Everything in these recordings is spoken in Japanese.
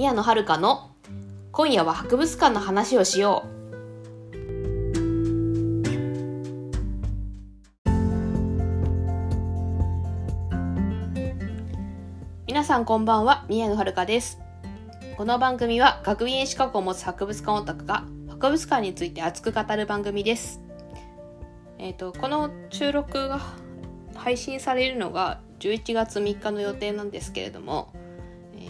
宮野遥の今夜は博物館の話をしよう。皆さんこんばんは、宮野遥です。この番組は学院資格を持つ博物館オタクが博物館について熱く語る番組です。えっ、と、この収録が配信されるのが11月3日の予定なんですけれども、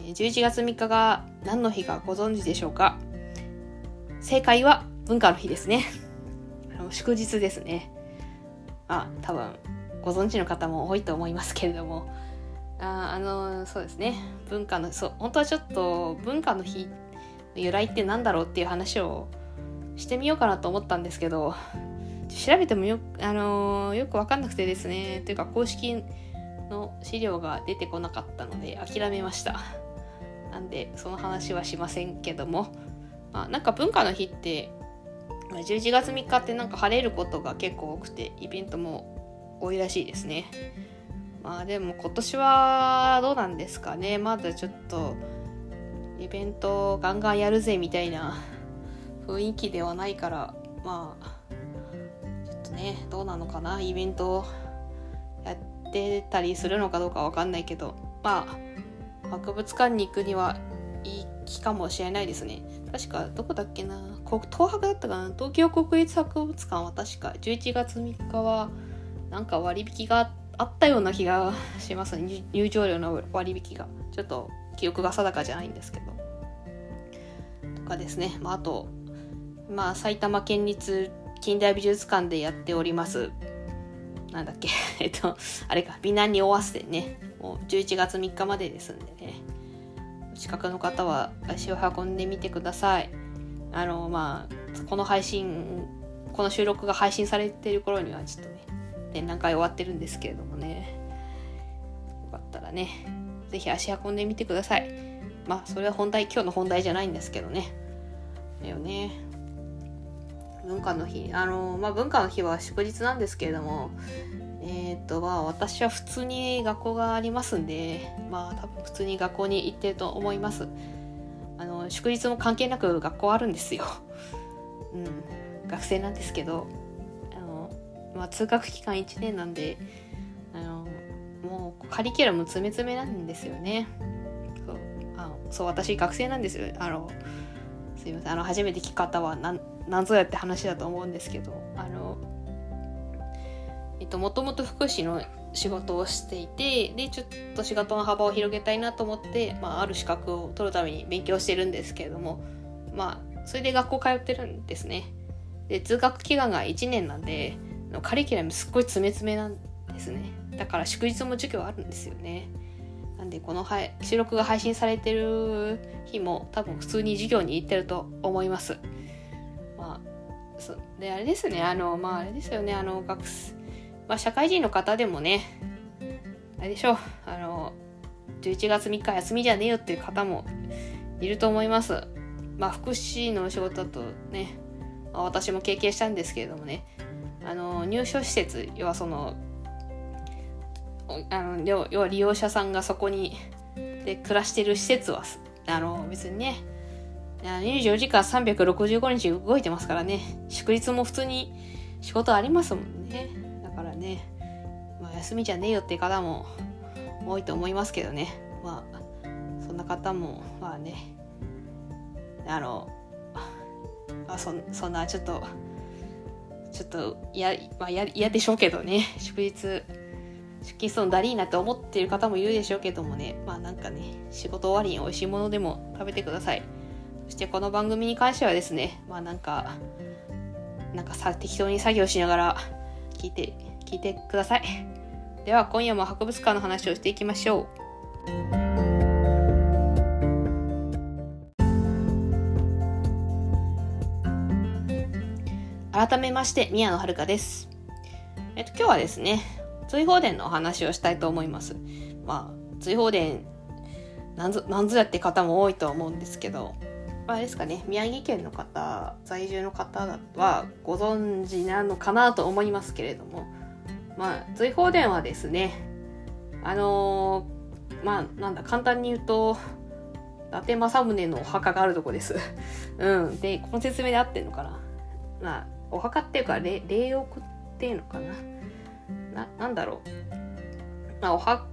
ー11月3日が何の日かご存知でしょうか？正解は文化の日ですね。祝日ですね。あ、多分ご存知の方も多いと思いますけれども、ああのそうですね。文化のそう本当はちょっと文化の日の由来って何だろうっていう話をしてみようかなと思ったんですけど調べてもよ,、あのよく分かんなくてですね。というか公式の資料が出てこなかったので諦めました。なんでその話はしませんけども、まあ、なんか文化の日って11月3日ってなんか晴れることが結構多くてイベントも多いらしいですね。まあでも今年はどうなんですかね。まだちょっとイベントガンガンやるぜみたいな雰囲気ではないからまあちょっとねどうなのかな。イベントやってたりするのかどうかわかんないけどまあ博物館に行くにはいい気かもしれないですね。確かどこだっけな。東博だったかな。東京国立博物館は確か。11月3日はなんか割引があったような気がします。ね入場料の割引が。ちょっと記憶が定かじゃないんですけど。とかですね、まあ、あと、まあ、埼玉県立近代美術館でやっております。なんだっけ。えっとあれか。美男におわせてね。もう11月3日までですんでね。お近くの方は足を運んでみてください。あのまあこの配信この収録が配信されてる頃にはちょっとね展覧会終わってるんですけれどもね。よかったらね是非足運んでみてください。まあそれは本題今日の本題じゃないんですけどね。だよね。文化の日あのまあ文化の日は祝日なんですけれどもえっ、とまあ私は普通に学校がありますんでまあ多分普通に学校に行ってると思います。あの祝日も関係なく学校あるんですよ。うん。学生なんですけどあのまあ、通学期間1年なんであのもうカリキュラム詰め詰めなんですよね。そう。あのそう私学生なんですよ。あのすいません。あの初めて聞く方は何何ぞやって話だと思うんですけど。ともともと福祉の仕事をしていてでちょっと仕事の幅を広げたいなと思って、まあ、ある資格を取るために勉強してるんですけれどもまあそれで学校通ってるんですね。で通学期間が1年なんでカリキュラムすっごい詰め詰めなんですね。だから祝日も授業あるんですよね。なんでこの収録が配信されてる日も多分普通に授業に行ってると思います。まあそであれですねあのまああれですよねあの学まあ社会人の方でもねあれでしょう。あの11月3日休みじゃねえよっていう方もいると思います。まあ福祉の仕事だとね、まあ、私も経験したんですけれどもね。あの入所施設要はそのあの要は利用者さんがそこにで暮らしてる施設はあの別にね24時間365日動いてますからね。祝日も普通に仕事ありますもんね。からね、まあ、休みじゃねえよって方も多いと思いますけどね。まあそんな方もまあね。あのあそそんなちょっとちょっと嫌、まあ、嫌でしょうけどね。祝日出勤するのだりーなって思ってる方もいるでしょうけどもね。まあなんかね仕事終わりに美味しいものでも食べてください。そしてこの番組に関してはですねまあなんかなんかさ適当に作業しながら聞いて聞いてください では今夜も博物館の話をしていきましょう改めまして宮野遥です。えっと今日はですね追放伝のお話をしたいと思います。まあ追放伝なんぞなんぞやって方も多いとは思うんですけど、まあ、あれですかね宮城県の方在住の方はご存知なのかなと思いますけれども、まあ追放伝はですねあのー、まあなんだ簡単に言うと伊達政宗のお墓があるとこです。うん。で、この説明で合ってんのかなまあ、お墓っていうか、霊屋っていうのかなな、なんだろう。まあ、お墓、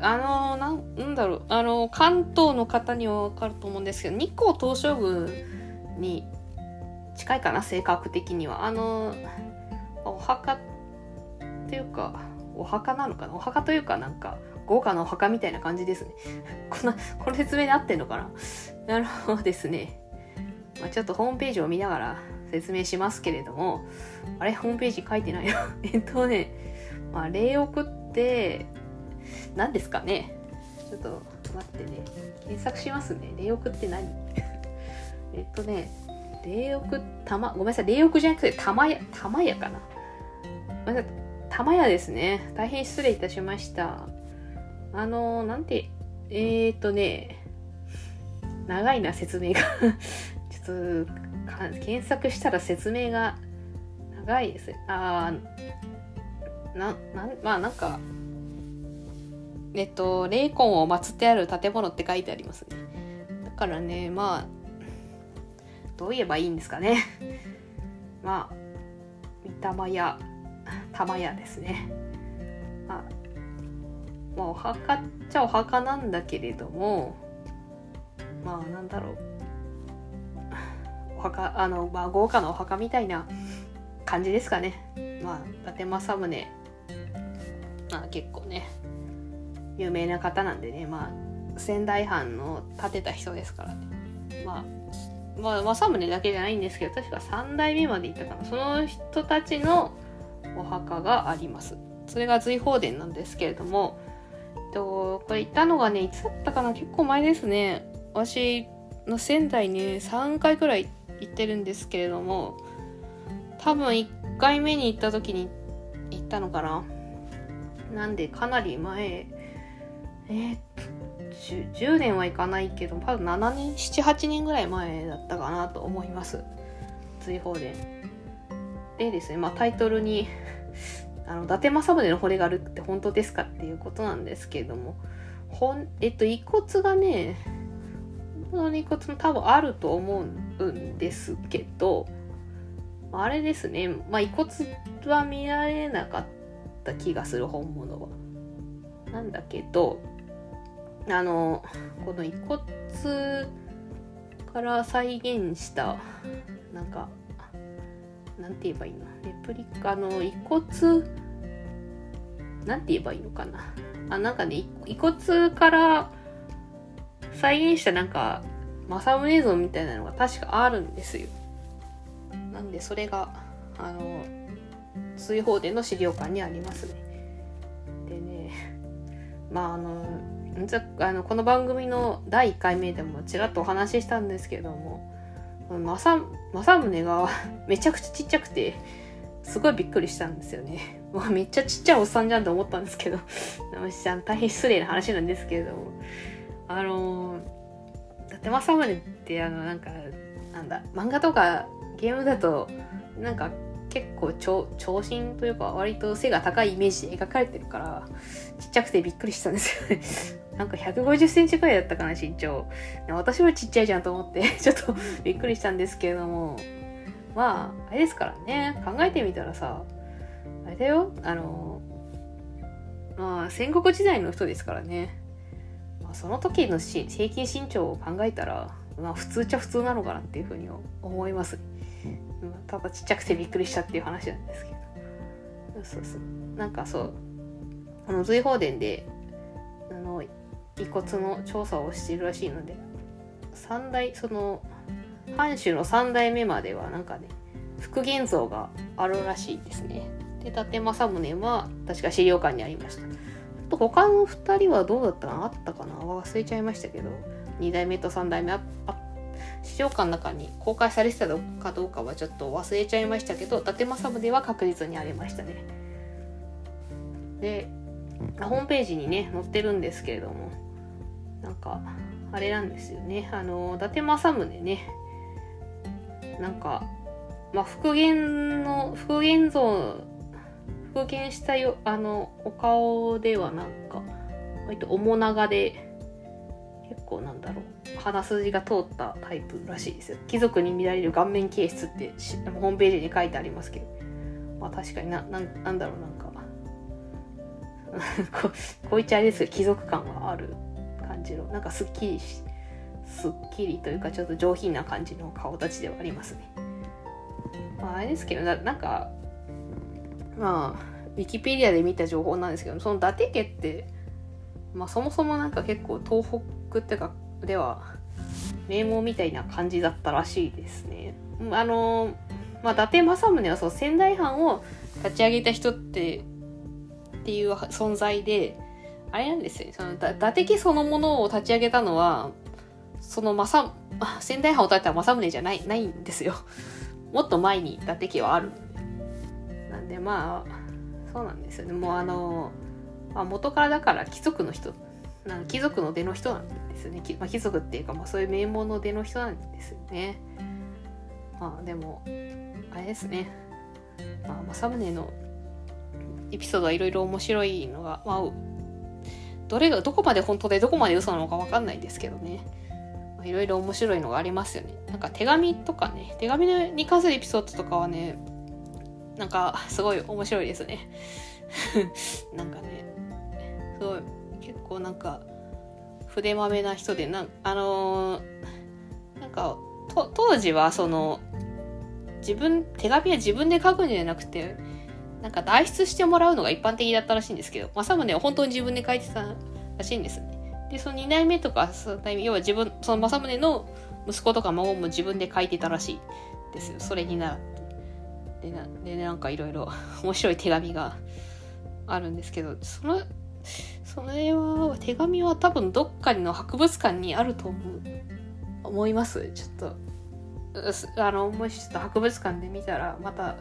あのなん、なんだろう。あの、関東の方にはわかると思うんですけど、日光東照宮に近いかな、性格的には。あの、お墓っていうか、お墓なのかな？お墓というかなんか、豪華なお墓みたいな感じですね。こんな、この説明で合ってんのかな？なるほどですね。まあ、ちょっとホームページを見ながら説明しますけれども、あれ？ホームページ書いてないよ。えっとね、まあ、霊屋って、何ですかね？ちょっと待ってね。検索しますね。霊屋って何？えっとね、霊屋、たま、ごめんなさい、霊屋じゃなくて、玉屋、玉屋かな。ごめんなさい、玉屋ですね。大変失礼いたしました。あのー、なんて、えー、っとね、長いな、説明が ちょっと、検索したら説明が長いです。あー、な、な、まあなんか、えっと、霊魂を祀ってある建物って書いてありますね。だからね、まあ、どう言えばいいんですかね。まあ、三玉屋、玉屋ですね。まあ、まあ、お墓っちゃお墓なんだけれども、まあ、なんだろう。お墓、あの、まあ、豪華なお墓みたいな感じですかね。まあ、伊達政宗、まあ、結構ね、有名な方なんでね、まあ、仙台藩の建てた人ですからね。まあ、まあ、政宗だけじゃないんですけど、確か3代目まで行ったかな。その人たちのお墓があります。それが随宝殿なんですけれども、と、これ行ったのがね、いつだったかな？結構前ですね。私の仙台ね、3回くらい行ってるんですけれども、多分1回目に行った時に行ったのかななんでかなり前、えー、っと10、10年はいかないけど、多分7年、7、8年ぐらい前だったかなと思います。追放で。でですね、まあタイトルに あの、伊達政宗の骨があるって本当ですかっていうことなんですけれども、ほん、えっと、遺骨がね、この遺骨も多分あると思うんですけど、あれですね、まあ、遺骨は見られなかった気がする、本物は。なんだけど、あの、この遺骨から再現した、なんか、なんて言えばいいの？レプリカの遺骨、なんて言えばいいのかな？あ、なんかね、遺骨から再現したなんか、政宗像みたいなのが確かあるんですよ。なんで、それが、あの、追放殿の資料館にありますね。でね、まあ、あの、あのこの番組の第1回目でもちらっとお話ししたんですけども、政宗が めちゃくちゃちっちゃくて、すごいびっくりしたんですよね。もうめっちゃちっちゃいおっさんじゃんと思ったんですけど、大変失礼な話なんですけれども、あのー、伊達政宗ってあの、なんか、なんだ、漫画とかゲームだと、なんか結構長長身というか割と背が高いイメージで描かれてるからちっちゃくてびっくりしたんですよねなんか150センチくらいだったかな身長私はちっちゃいじゃんと思って ちょっとびっくりしたんですけれどもまああれですからね考えてみたらさあれだよあのまあ戦国時代の人ですからね、まあ、その時の平均身長を考えたらまあ普通っちゃ普通なのかなっていうふうに思います。ただちっちゃくてびっくりしたっていう話なんですけど。そうそう。なんかそう、あの、随宝殿で、あの、遺骨の調査をしているらしいので、三代、その、藩主の三代目まではなんかね、復元像があるらしいですね。で、伊達政宗は確か資料館にありました。と他の2人はどうだったかなあったかな？忘れちゃいましたけど、2代目と3代目ああ資料館の中に公開されてたかどうかはちょっと忘れちゃいましたけど伊達政宗は確実にありましたねでホームページにね載ってるんですけれどもなんかあれなんですよね。あの伊達政宗ね。なんかまあ復元の復元像復元したよあのお顔ではなんか割と面長で結構なんだろう。鼻筋が通ったタイプらしいですよ。貴族に見られる顔面形質ってホームページに書いてありますけど。まあ確かになななんだろうなんか。ここいつあれですよ。貴族感はある。感じのなんかすっきりしすっきりというかちょっと上品な感じの顔立ちではありますね。まああれですけどななんかまあウィキペディアで見た情報なんですけどその伊達家ってまあそもそもなんか結構東北っていうかでは名門みたいな感じだったらしいですね。あのまあ伊達政宗はそう仙台藩を立ち上げた人ってっていう存在で、あれなんですよ。その、伊達家そのものを立ち上げたのは、その正、仙台藩を建てた政宗じゃない、ないんですよ。もっと前に伊達家はある。なんでまあ、そうなんですよね。もうあの、まあ、元からだから貴族の人、なん貴族の出の人なんですよね。まあ、貴族っていうか、まあ、そういう名門の出の人なんですよね。まあでも、あれですね。まあ、政宗のエピソードはいろいろ面白いのが、まあ、どれが、どこまで本当でどこまで嘘なのかわかんないんですけどね。いろいろ面白いのがありますよね。なんか手紙とかね、手紙に関するエピソードとかはね、なんかすごい面白いですね。なんかね、すごい、結構なんか、筆まめな人で、なあのー、なんか、当時はその、自分、手紙は自分で書くんじゃなくて、なんか代筆してもらうのが一般的だったらしいんですけど、政宗は本当に自分で書いてたらしいんですね。で、その2代目とか3代目、要は自分、その政宗の息子とか孫も自分で書いてたらしいですよ。それにな。で、なでなんかいろいろ 面白い手紙があるんですけど、その、それは、手紙は多分どっかの博物館にあると思う、思います。ちょっと、あの、もしちょっと博物館で見たら、また、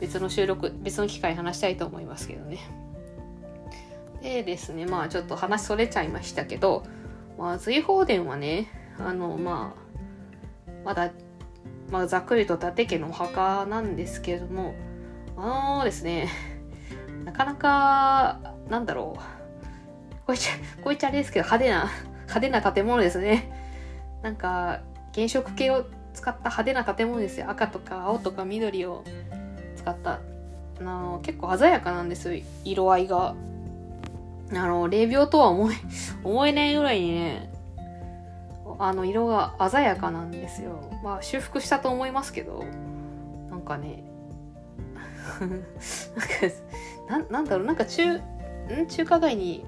別の収録、別の機会話したいと思いますけどね。でですね、まあちょっと話それちゃいましたけど、まあ随宝殿はね、あの、まあ、まだ、まあざっくりと伊達家のお墓なんですけれども、あのですね、なかなか、なんだろう。こいつ、こいつあれですけど派手な、派手な建物ですね。なんか、原色系を使った派手な建物ですよ。赤とか青とか緑を使った。あの結構鮮やかなんです色合いが。あの霊廟とは思え 思えないぐらいにねあの色が鮮やかなんですよ。まあ修復したと思いますけどなんかね なんかなんだろうなんか中ん？中華街に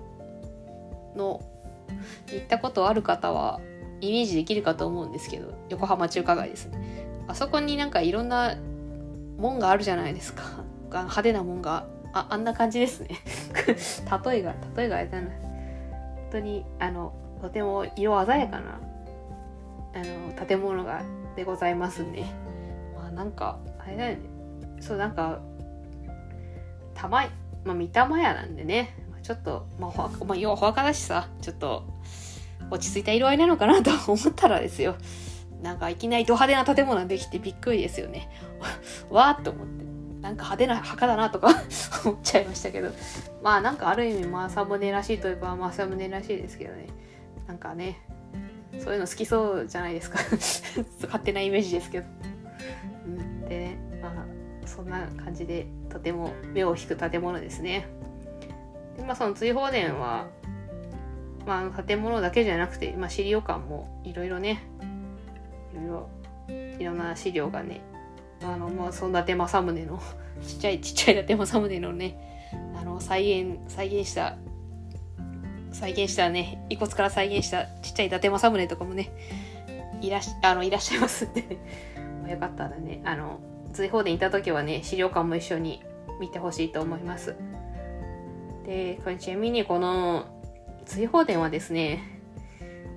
の行ったことある方はイメージできるかと思うんですけど横浜中華街ですね。あそこになんかいろんな門があるじゃないですか。派手な門が。あ、あんな感じですね。例えが、例えがあれだな。本当に、あの、とても色鮮やかな、あの、建物が、でございますね。まあなんか、あれだよね。そう、なんか、たま、まあ、見たまやなんでね、ちょっと、まあ、まあ、要はお墓だしさ、ちょっと、落ち着いた色合いなのかなと思ったらですよ。なんかいきなりド派手な建物ができてびっくりですよね。わーっと思って。なんか派手な墓だなとか 思っちゃいましたけど。まあなんかある意味まあサムネらしいといえばまあサムネらしいですけどね。なんかね、そういうの好きそうじゃないですか。勝手なイメージですけど。うん、でね、まあそんな感じでとても目を引く建物ですね。でまあその追放殿は、まあ建物だけじゃなくて、まあ資料館もいろいろね、いろいろいろんな資料がねあのまあそんな伊達政宗のちっちゃいちっちゃい伊達政宗のねあの再現再現した再現したね遺骨から再現したちっちゃい伊達政宗とかもねいらしあのいらっしゃいますんでね よかったらねあの随宝殿いた時はね資料館も一緒に見てほしいと思いますでこれちなみにこの追放殿はですね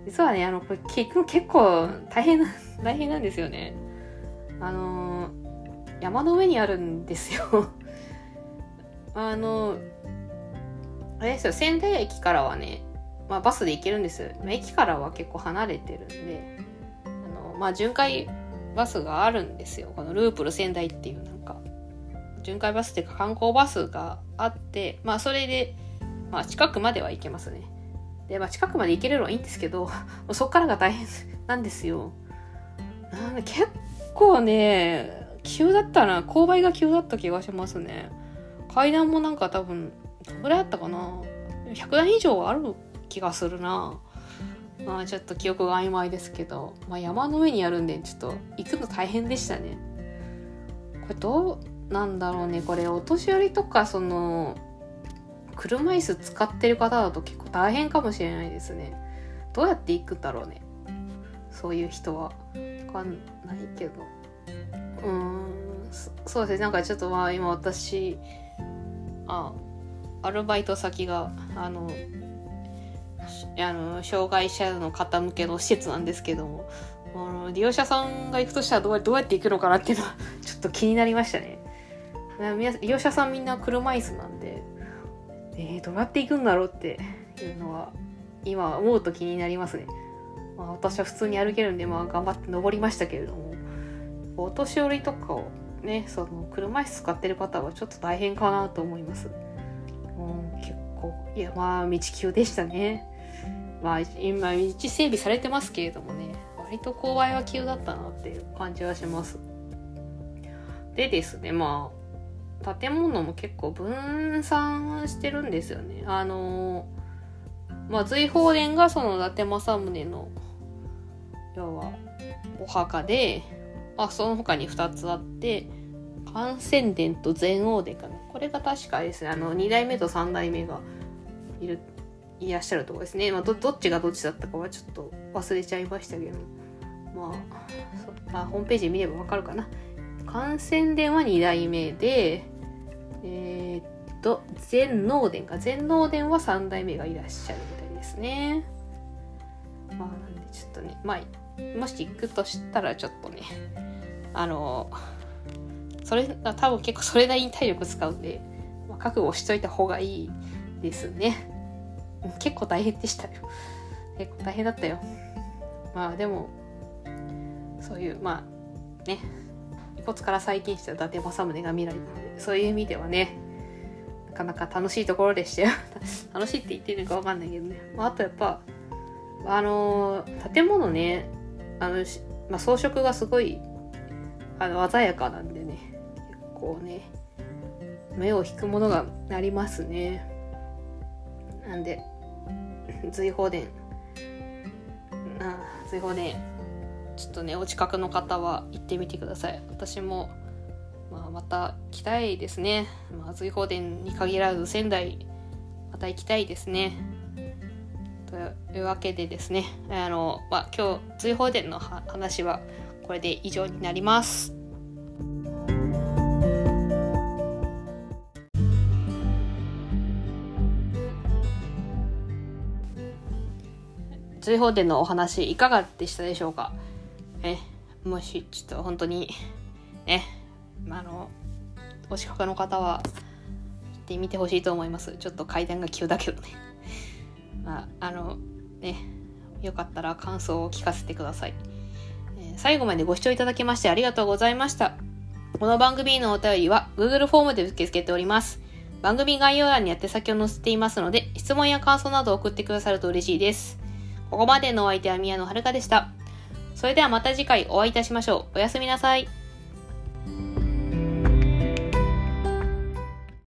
実はね、あの、これ結構大変な、大変なんですよね。あの、山の上にあるんですよあの、あれですよ、仙台駅からはね、まあバスで行けるんです。駅からは結構離れてるんで、あの、まあ巡回バスがあるんですよ。このループル仙台っていうなんか、巡回バスっていうか観光バスがあって、まあそれで、まあ近くまでは行けますね。で、まあ、近くまで行ければいいんですけど、そっからが大変なんですよ。なん結構ね、急だったな。勾配が急だった気がしますね。階段もなんか多分、どれぐらいあったかな ?100 段以上ある気がするな。まあちょっと記憶が曖昧ですけど、まあ山の上にあるんで、ちょっと行くの大変でしたね。これどうなんだろうね。これお年寄りとか、その、車椅子使ってる方だと結構大変かもしれないですね。どうやって行くんだろうね。そういう人は。わかんないけど。うーん、そうですね。なんかちょっとまあ今私、あ、アルバイト先が、あの、あの障害者の方向けの施設なんですけども、あの利用者さんが行くとしたらどうどうやって行くのかなっていうのは ちょっと気になりましたね。利用者さんみんな車椅子なんで、えー、どうやって行くんだろうっていうのは今思うと気になりますね。まあ、私は普通に歩けるんで、まあ、頑張って登りましたけれどもお年寄りとかをねその車椅子使ってる方はちょっと大変かなと思います。うん、結構いやまあ道急でしたね。まあ今道整備されてますけれどもね割と勾配は急だったなっていう感じはします。でですねまあ建物も結構分散してるんですよね。あのまあ随宝殿がその伊達政宗の要はお墓で、あ、その他に2つあって、感染殿と全王殿かな。これが確かですね、あの、2代目と3代目がいる、いらっしゃるところですね。まあ、ど、どっちがどっちだったかはちょっと忘れちゃいましたけど。まあ、あホームページ見ればわかるかな。感染殿は2代目で、えー、っと、全能殿か。全能殿は3代目がいらっしゃるみたいですね。まあ、なんでちょっとね、まあ、もし行くとしたらちょっとね、あの、それ、多分結構それなりに体力使うんで、まあ、覚悟しといた方がいいですね。結構大変でしたよ。結構大変だったよ。まあでも、そういう、まあね、遺骨から再建した伊達政宗が見られたので、そういう意味ではね、なかなか楽しいところでしたよ。楽しいって言ってるのかわかんないけどね。まあ、あとやっぱ、あの、建物ね、あの、まあ、装飾がすごい、あの、鮮やかなんでね、結構ね、目を引くものがありますね。なんで、随宝殿、あ随宝殿、ちょっとね、お近くの方は行ってみてください。私も、まあ、また来たいですね。まあ、随宝殿に限らず仙台、また行きたいですね。というわけでですね、あの、まあ、今日、追放伝の話はこれで以上になります。追放伝のお話いかがでしたでしょうか？え、もしちょっと本当に、ね、あの、お近くの方は行ってみてほしいと思います。ちょっと階段が急だけどね。まあ、あの、ね、よかったら感想を聞かせてください。最後までご視聴いただきましてありがとうございました。この番組のお便りは Google フォームで受け付けております。番組概要欄に宛先を載せていますので、質問や感想などを送ってくださると嬉しいです。ここまでのお相手は宮野遥でした。それではまた次回お会いいたしましょう。おやすみなさい。